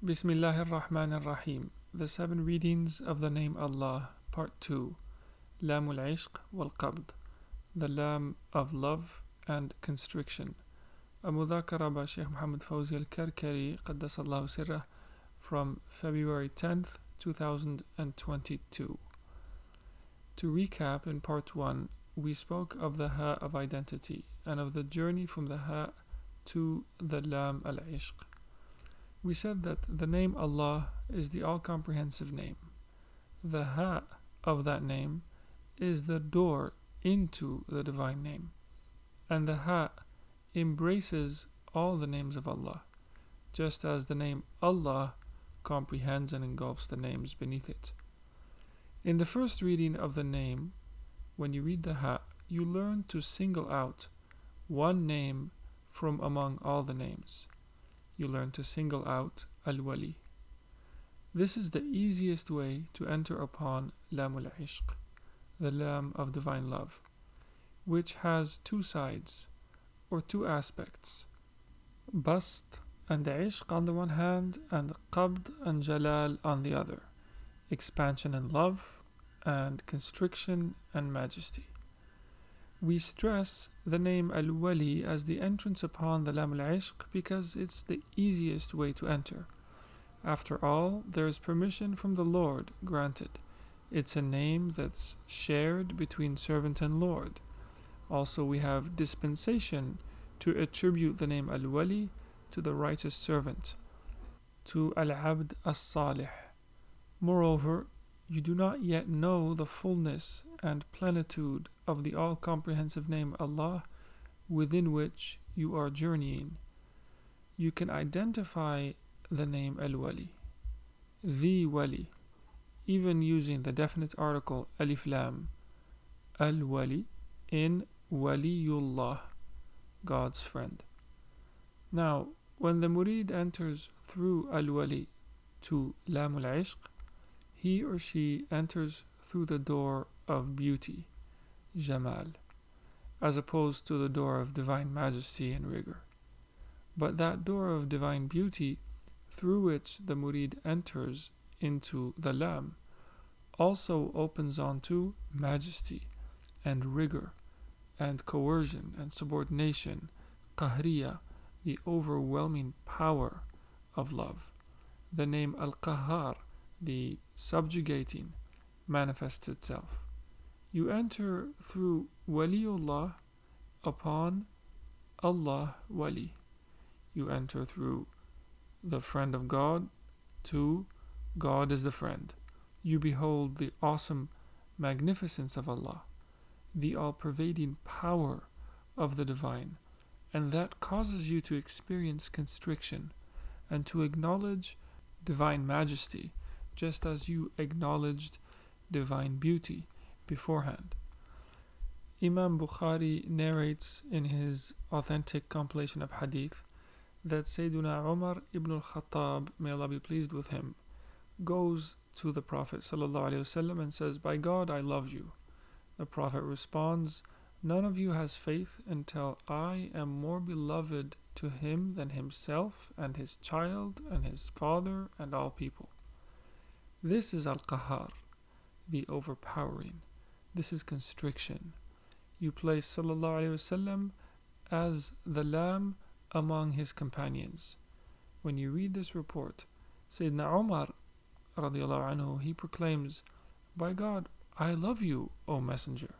Bismillah ar-Rahman ar-Rahim. The seven readings of the name Allah, Part 2. Lam al-Ishq wal-Qabd. The Lam of love and constriction. A mudhakara by Sheikh Mohamed Faouzi al-Karkari, Qaddasallahu sirrah, from February 10th, 2022. To recap, in Part 1, we spoke of the Ha of identity and of the journey from the Ha to the Lam al-Ishq. We said that the name Allah is the all comprehensive name. The Ha of that name is the door into the divine name. And the Ha embraces all the names of Allah, just as the name Allah comprehends and engulfs the names beneath it. In the first reading of the name, when you read the Ha, you learn to single out one name from among all the names you learn to single out Al Wali. This is the easiest way to enter upon Lam al Ishq, the Lam of divine love, which has two sides or two aspects Bast and Ishq on the one hand, and Qabd and Jalal on the other, expansion and love, and constriction and majesty. We stress the name Al Wali as the entrance upon the Lam al Ishq because it's the easiest way to enter. After all, there is permission from the Lord granted. It's a name that's shared between servant and Lord. Also, we have dispensation to attribute the name Al Wali to the righteous servant, to Al Abd as Salih. Moreover, you do not yet know the fullness and plenitude of the all comprehensive name Allah within which you are journeying. You can identify the name Al Wali, the Wali, even using the definite article Alif Lam, Al Wali, in Waliullah, God's friend. Now, when the murid enters through Al Wali to Lam al Ishq, he or she enters through the door of beauty, Jamal, as opposed to the door of divine majesty and rigor. But that door of divine beauty through which the murid enters into the Lam also opens onto majesty and rigor and coercion and subordination, qahriya, the overwhelming power of love. The name Al Qahar, the subjugating, manifests itself. You enter through Waliullah upon Allah Wali. You enter through the friend of God to God is the friend. You behold the awesome magnificence of Allah, the all pervading power of the divine, and that causes you to experience constriction and to acknowledge divine majesty, just as you acknowledged divine beauty beforehand. Imam Bukhari narrates in his authentic compilation of hadith that Sayyiduna Umar ibn al-Khattab, may Allah be pleased with him, goes to the Prophet ﷺ and says, By God, I love you. The Prophet responds, None of you has faith until I am more beloved to him than himself and his child and his father and all people. This is Al-Qahar, the overpowering. This is constriction. You place Sallallahu Alaihi Wasallam as the lam among his companions. When you read this report, Sayyidina Umar anhu, he proclaims, By God, I love you, O Messenger.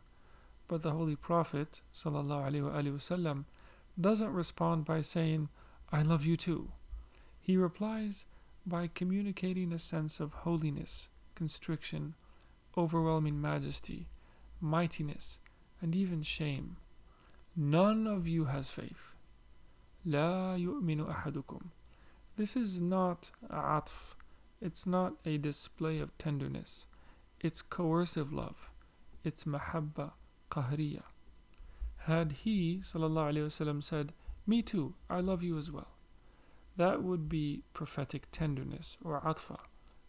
But the Holy Prophet wasallam doesn't respond by saying, I love you too. He replies by communicating a sense of holiness, constriction, overwhelming majesty, mightiness, and even shame. None of you has faith. لا يؤمن أحدكم. This is not atf. It's not a display of tenderness. It's coercive love. It's mahabba qahriya. Had he وسلم, said, Me too, I love you as well, that would be prophetic tenderness or atfa,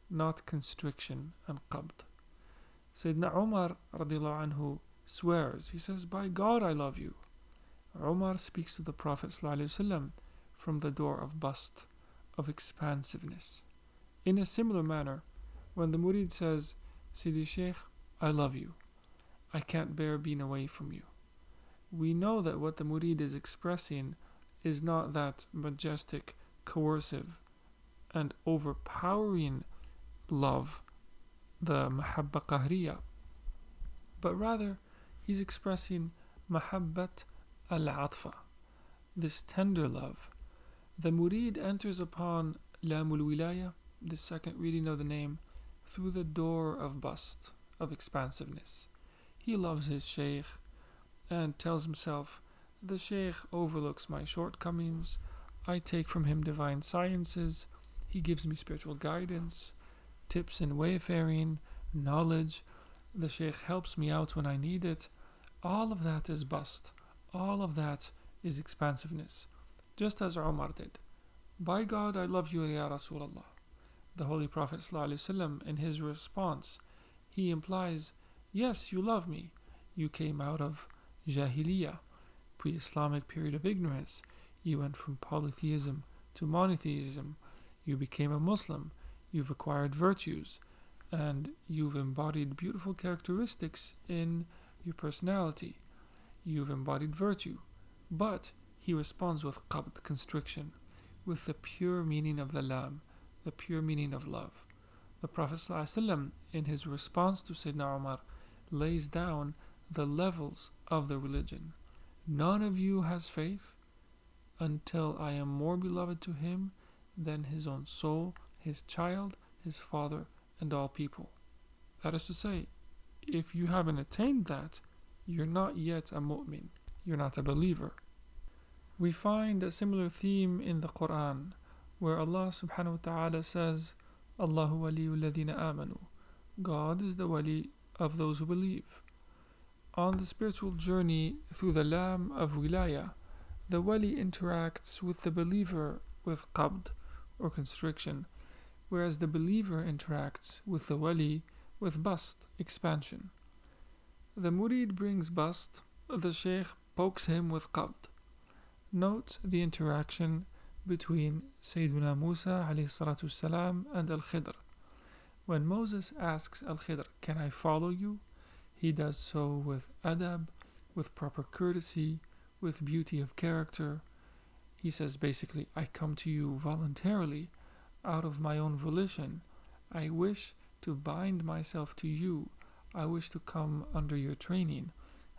not constriction and qabd. Sayyidina Umar anhu swears, he says, By God I love you. Umar speaks to the Prophet ﷺ from the door of bast, of expansiveness. In a similar manner, when the murid says, Sidi Sheikh, I love you. I can't bear being away from you. We know that what the murid is expressing is not that majestic, coercive, and overpowering love, the mahabba qahriya, but rather he's expressing mahabbat al-atfa, this tender love. The murid enters upon lamul wilaya, the second reading of the name, through the door of bast, of expansiveness. He loves his sheikh and tells himself, The sheikh overlooks my shortcomings. I take from him divine sciences. He gives me spiritual guidance, tips in wayfaring, knowledge. The sheikh helps me out when I need it. All of that is bast. All of that is expansiveness, just as Umar did. By God, I love you, Ya Rasulullah. The Holy Prophet in his response, he implies, Yes, you love me. You came out of Jahiliyyah, pre Islamic period of ignorance. You went from polytheism to monotheism. You became a Muslim. You've acquired virtues. And you've embodied beautiful characteristics in your personality. You've embodied virtue. But he responds with qabd, constriction, with the pure meaning of the lam, the pure meaning of love. The Prophet ﷺ, in his response to Sayyidina Umar, lays down the levels of the religion. None of you has faith until I am more beloved to him than his own soul, his child, his father, and all people. That is to say, if you haven't attained that, you're not yet a mu'min, you're not a believer. We find a similar theme in the Quran where Allah subhanahu wa ta'ala says, Allahu waliyul ladina amanu. God is the wali of those who believe. On the spiritual journey through the Lam of Wilaya, the wali interacts with the believer with qabd or constriction, whereas the believer interacts with the wali with bast, expansion. The murid brings bast, the sheikh pokes him with qabd. Note the interaction between Sayyidina Musa salam and Al Khidr. When Moses asks Al Khidr, Can I follow you? he does so with adab, with proper courtesy, with beauty of character. He says basically, I come to you voluntarily, out of my own volition. I wish to bind myself to you. I wish to come under your training.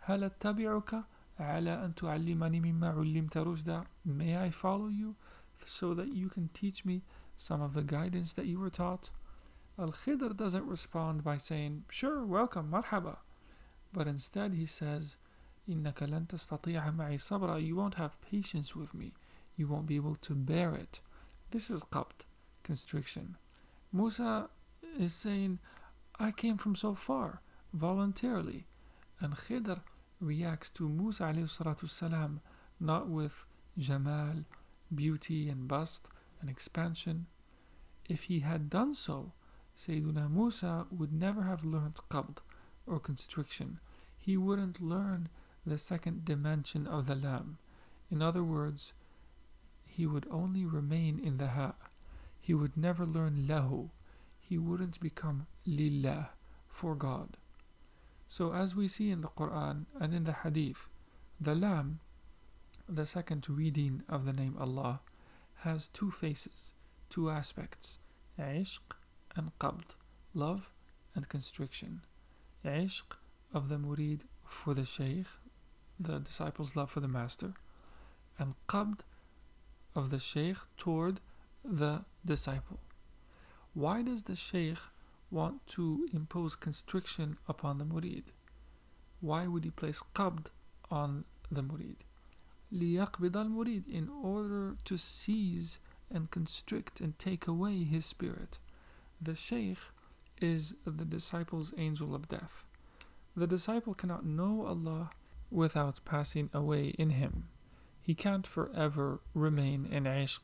هل أتبعك على أن تعلمني مما علمت رشدا May I follow you so that you can teach me some of the guidance that you were taught? Al-Khidr doesn't respond by saying, Sure, welcome, marhaba. But instead he says, إنك لن تستطيع معي صبرا You won't have patience with me. You won't be able to bear it. This is qabd constriction. Musa is saying, I came from so far, voluntarily. And Khidr reacts to Musa salam not with jamal, beauty and bast and expansion. If he had done so, Sayyiduna Musa would never have learned qabd or constriction. He wouldn't learn the second dimension of the lam. In other words, he would only remain in the ha. He would never learn lahu. He wouldn't become lillah, for God. So as we see in the Quran and in the Hadith, the lam, the second reading of the name Allah, has two faces, two aspects, ishq and qabd, love and constriction. Ishq of the murid for the shaykh, the disciple's love for the master, and qabd of the sheikh toward the disciple. Why does the sheikh want to impose constriction upon the murid? Why would he place qabd on the murid? ليقبض المريد in order to seize and constrict and take away his spirit. The sheikh is the disciple's angel of death. The disciple cannot know Allah without passing away in him. He can't forever remain in ishq.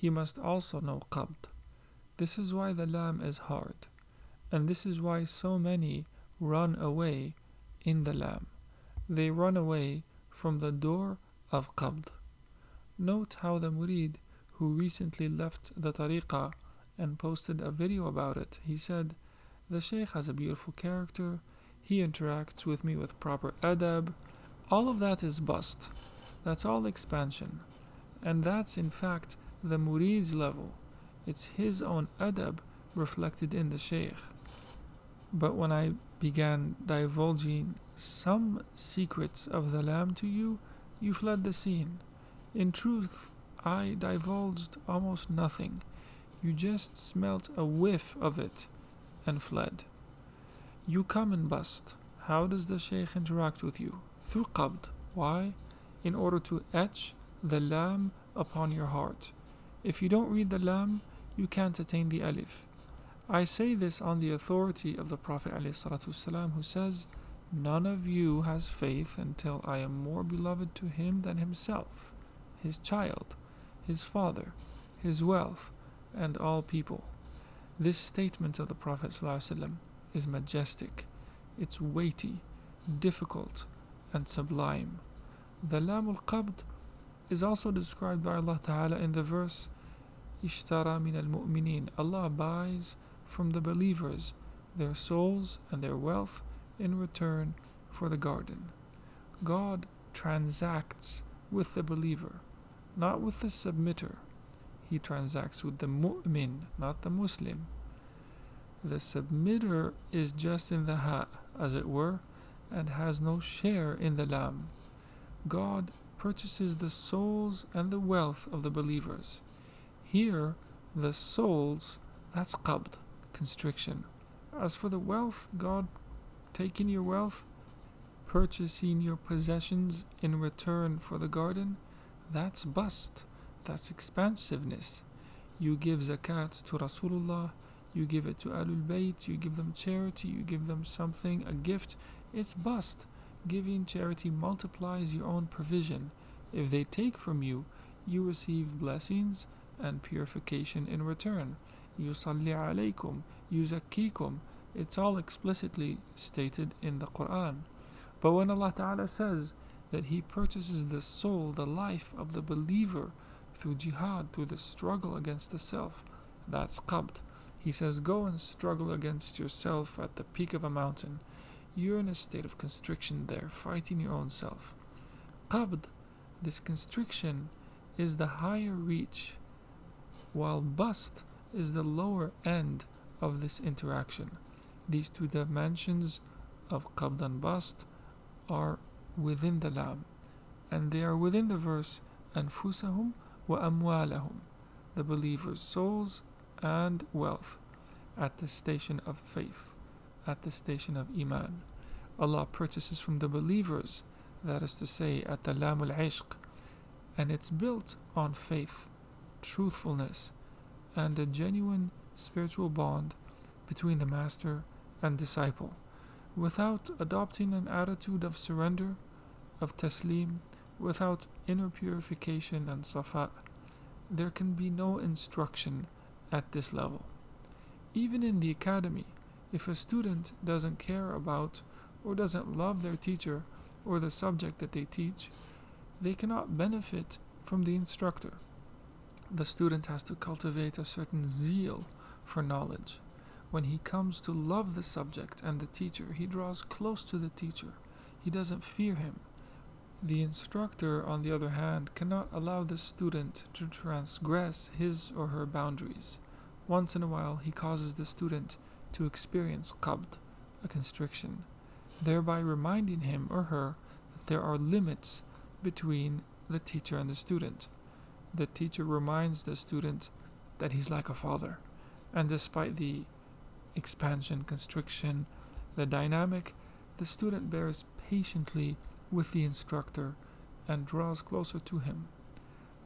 he must also know qabd. This is why the lam is hard, and this is why so many run away in the lam. They run away from the door of qabd. Note how the murid who recently left the tariqah and posted a video about it. He said, The Shaykh has a beautiful character, he interacts with me with proper adab. All of that is bast. That's all expansion. And that's in fact the murid's level. It's his own adab reflected in the Shaykh. But when I began divulging some secrets of the Lam to you, you fled the scene. In truth, I divulged almost nothing. You just smelt a whiff of it and fled. You come and bast. How does the Shaykh interact with you? Through qabd. Why? In order to etch the lam upon your heart. If you don't read the lam, you can't attain the alif. I say this on the authority of the Prophet ﷺ who says, None of you has faith until I am more beloved to him than himself, his child, his father, his wealth, and all people. This statement of the Prophet ﷺ is majestic, it's weighty, difficult, and sublime. The Lam al Qabd is also described by Allah Ta'ala in the verse Ishtara min al mu'minin. Allah buys from the believers their souls and their wealth in return for the garden. God transacts with the believer, not with the submitter. He transacts with the mu'min, not the Muslim. The submitter is just in the ha, as it were, and has no share in the lam. God purchases the souls and the wealth of the believers. Here, the souls, that's qabd, constriction. As for the wealth, God taking your wealth, purchasing your possessions in return for the garden, that's bast, that's expansiveness. You give zakat to Rasulullah, you give it to Alul Bayt, you give them charity, you give them something, a gift, it's bast. Giving charity multiplies your own provision. If they take from you, you receive blessings and purification in return. Yusalli alaykum, yuzakkikum. It's all explicitly stated in the Quran. But when Allah Ta'ala says that He purchases the soul, the life of the believer through jihad, through the struggle against the self, that's qabd. He says, Go and struggle against yourself at the peak of a mountain. You're in a state of constriction there, fighting your own self. Qabd, this constriction, is the higher reach, while bast is the lower end of this interaction. These two dimensions of qabd and bast are within the lam, and they are within the verse anfusahum wa amwalahum, the believers' souls and wealth at the station of faith, at the station of Iman. Allah purchases from the believers, that is to say, at the Lam al Ishq, and it's built on faith, truthfulness, and a genuine spiritual bond between the master and disciple, without adopting an attitude of surrender, of taslim, without inner purification and safa, there can be no instruction at this level. Even in the academy, if a student doesn't care about or doesn't love their teacher or the subject that they teach, they cannot benefit from the instructor. The student has to cultivate a certain zeal for knowledge. When he comes to love the subject and the teacher, he draws close to the teacher. He doesn't fear him. The instructor, on the other hand, cannot allow the student to transgress his or her boundaries. Once in a while, he causes the student to experience qabd, a constriction, thereby reminding him or her that there are limits between the teacher and the student. The teacher reminds the student that he's like a father, and despite the expansion, constriction, the dynamic, the student bears patiently with the instructor and draws closer to him.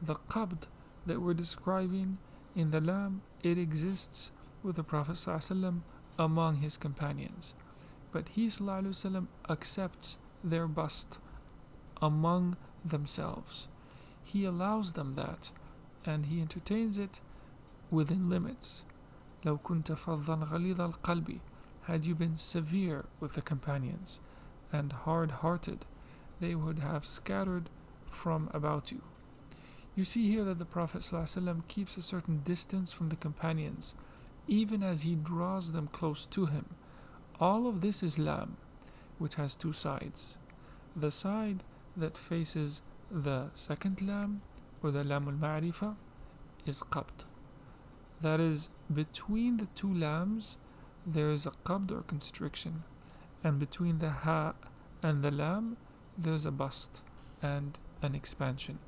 The qabd that we're describing in the Lam, it exists with the Prophet ﷺ among his companions. But he وسلم, accepts their bast among themselves. He allows them that, and he entertains it within limits. لو كنت فظا غليظ القلب had you been severe with the companions and hard-hearted they would have scattered from about you you see here that the prophet ﷺ keeps a certain distance from the companions even as he draws them close to him. All of this is lam, which has two sides. The side that faces the second lam, or the lam al ma'rifa, is qabd. That is, between the two lams, there is a qabd or constriction, and between the ha and the lam, there's a bast and an expansion.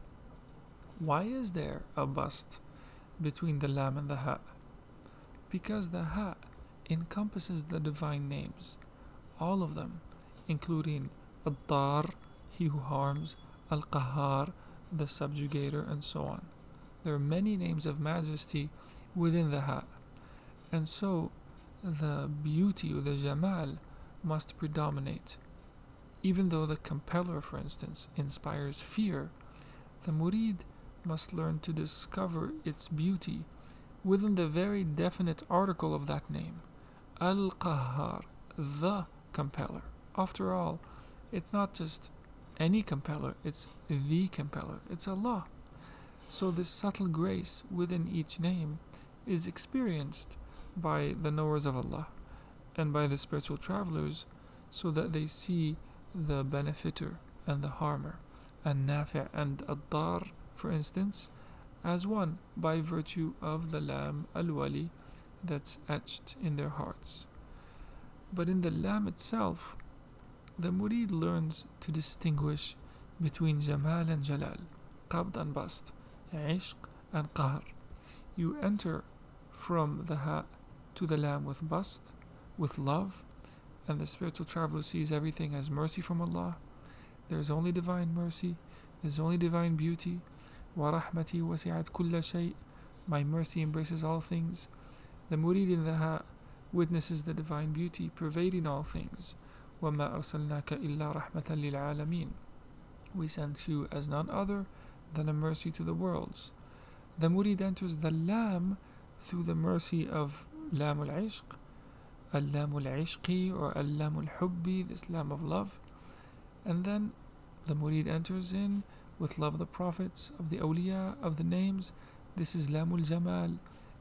Why is there a bast between the lam and the ha? Because the ha encompasses the divine names, all of them, including Ad-Dar, he who harms, Al-Qahar, the subjugator, and so on. There are many names of majesty within the ha. And so the beauty or the jamal must predominate. Even though the compeller, for instance, inspires fear, the murid must learn to discover its beauty within the very definite article of that name Al Qahhar, the compeller. After all, it's not just any compeller, it's the compeller, it's Allah. So, this subtle grace within each name is experienced by the knowers of Allah and by the spiritual travelers so that they see the benefiter and the harmer, and Nafi' and Ad-Dar, for instance, as one by virtue of the Lam al-Wali that's etched in their hearts. But in the Lam itself, the Murid learns to distinguish between Jamal and Jalal, Qabd and Bast, Ishq and Qahr. You enter from the Ha to the Lam with bast, with love, and the spiritual traveler sees everything as mercy from Allah. There is only divine mercy, there is only divine beauty. وَرَحْمَتِي وَسِعَتْ كُلَّ شَيْءٍ My mercy embraces all things. The murid in the ha witnesses the divine beauty pervading all things. وَمَا أَرْسَلْنَاكَ إِلَّا رَحْمَةً لِلْعَالَمِينَ We sent you as none other than a mercy to the worlds. The murid enters the lam through the mercy of Lam al Ishq, Al Lam al Ishqi, or Al Lam al Hubbi, this Lam of love. And then the Murid enters in with love of the prophets, of the awliya, of the names. This is Lamul Jamal,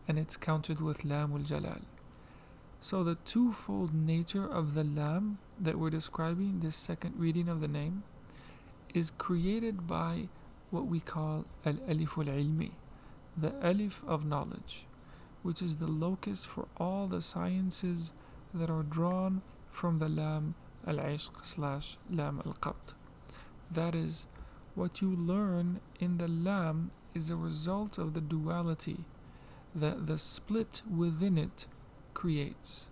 and it's countered with Lamul Jalal. So the twofold nature of the Lam that we're describing, this second reading of the name, is created by what we call Al Alif al Ilmi, the Alif of knowledge which is the locus for all the sciences that are drawn from the Lam al Ishq slash Lam al Qabd. That is, what you learn in the Lam is a result of the duality that the split within it creates.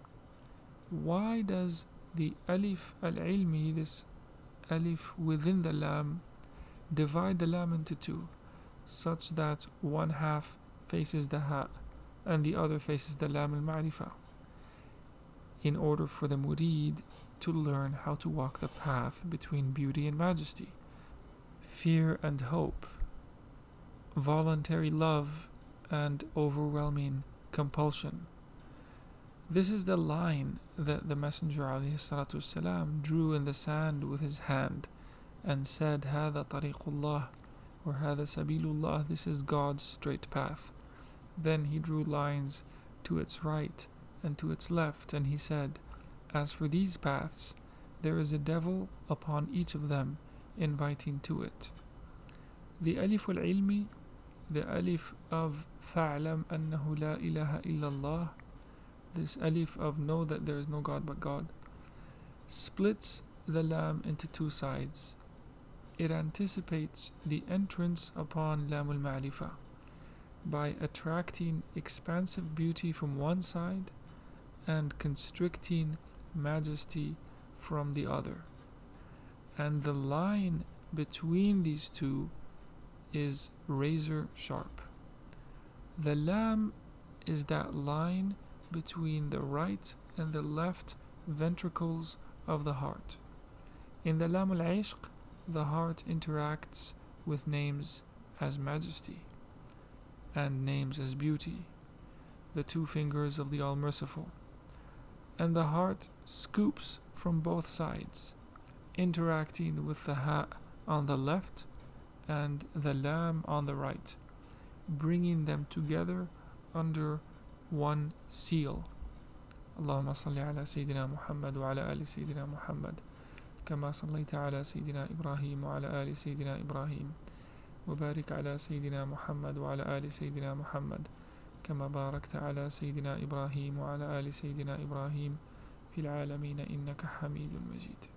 Why does the Alif al Ilmi, this Alif within the Lam, divide the Lam into two, such that one half faces the Ha and the other faces the Lam al Ma'rifa in order for the murid to learn how to walk the path between beauty and majesty, fear and hope, voluntary love and overwhelming compulsion. This is the line that the Messenger والسلام, drew in the sand with his hand and said, هذا طريق الله or هذا سبيل الله, this is God's straight path. Then he drew lines to its right and to its left, and he said, As for these paths, there is a devil upon each of them, inviting to it. The alif al ilmi, the alif of fa'lam annahu la ilaha illallah, this alif of know that there is no God but God, splits the lam into two sides. It anticipates the entrance upon lam al ma'rifah by attracting expansive beauty from one side and constricting majesty from the other. And the line between these two is razor sharp. The lam is that line between the right and the left ventricles of the heart. In the lam al ishq, the heart interacts with names as majesty and names as beauty, the two fingers of the All Merciful. And the heart scoops from both sides, interacting with the Ha on the left and the Lamb on the right, bringing them together under one seal. اللهم صل على سيدنا محمد وعلى آل سيدنا محمد كما صليت على سيدنا إبراهيم وعلى آل سيدنا إبراهيم وبارك على سيدنا محمد وعلى آل سيدنا محمد كما باركت على سيدنا إبراهيم وعلى آل سيدنا إبراهيم في العالمين إنك حميد مجيد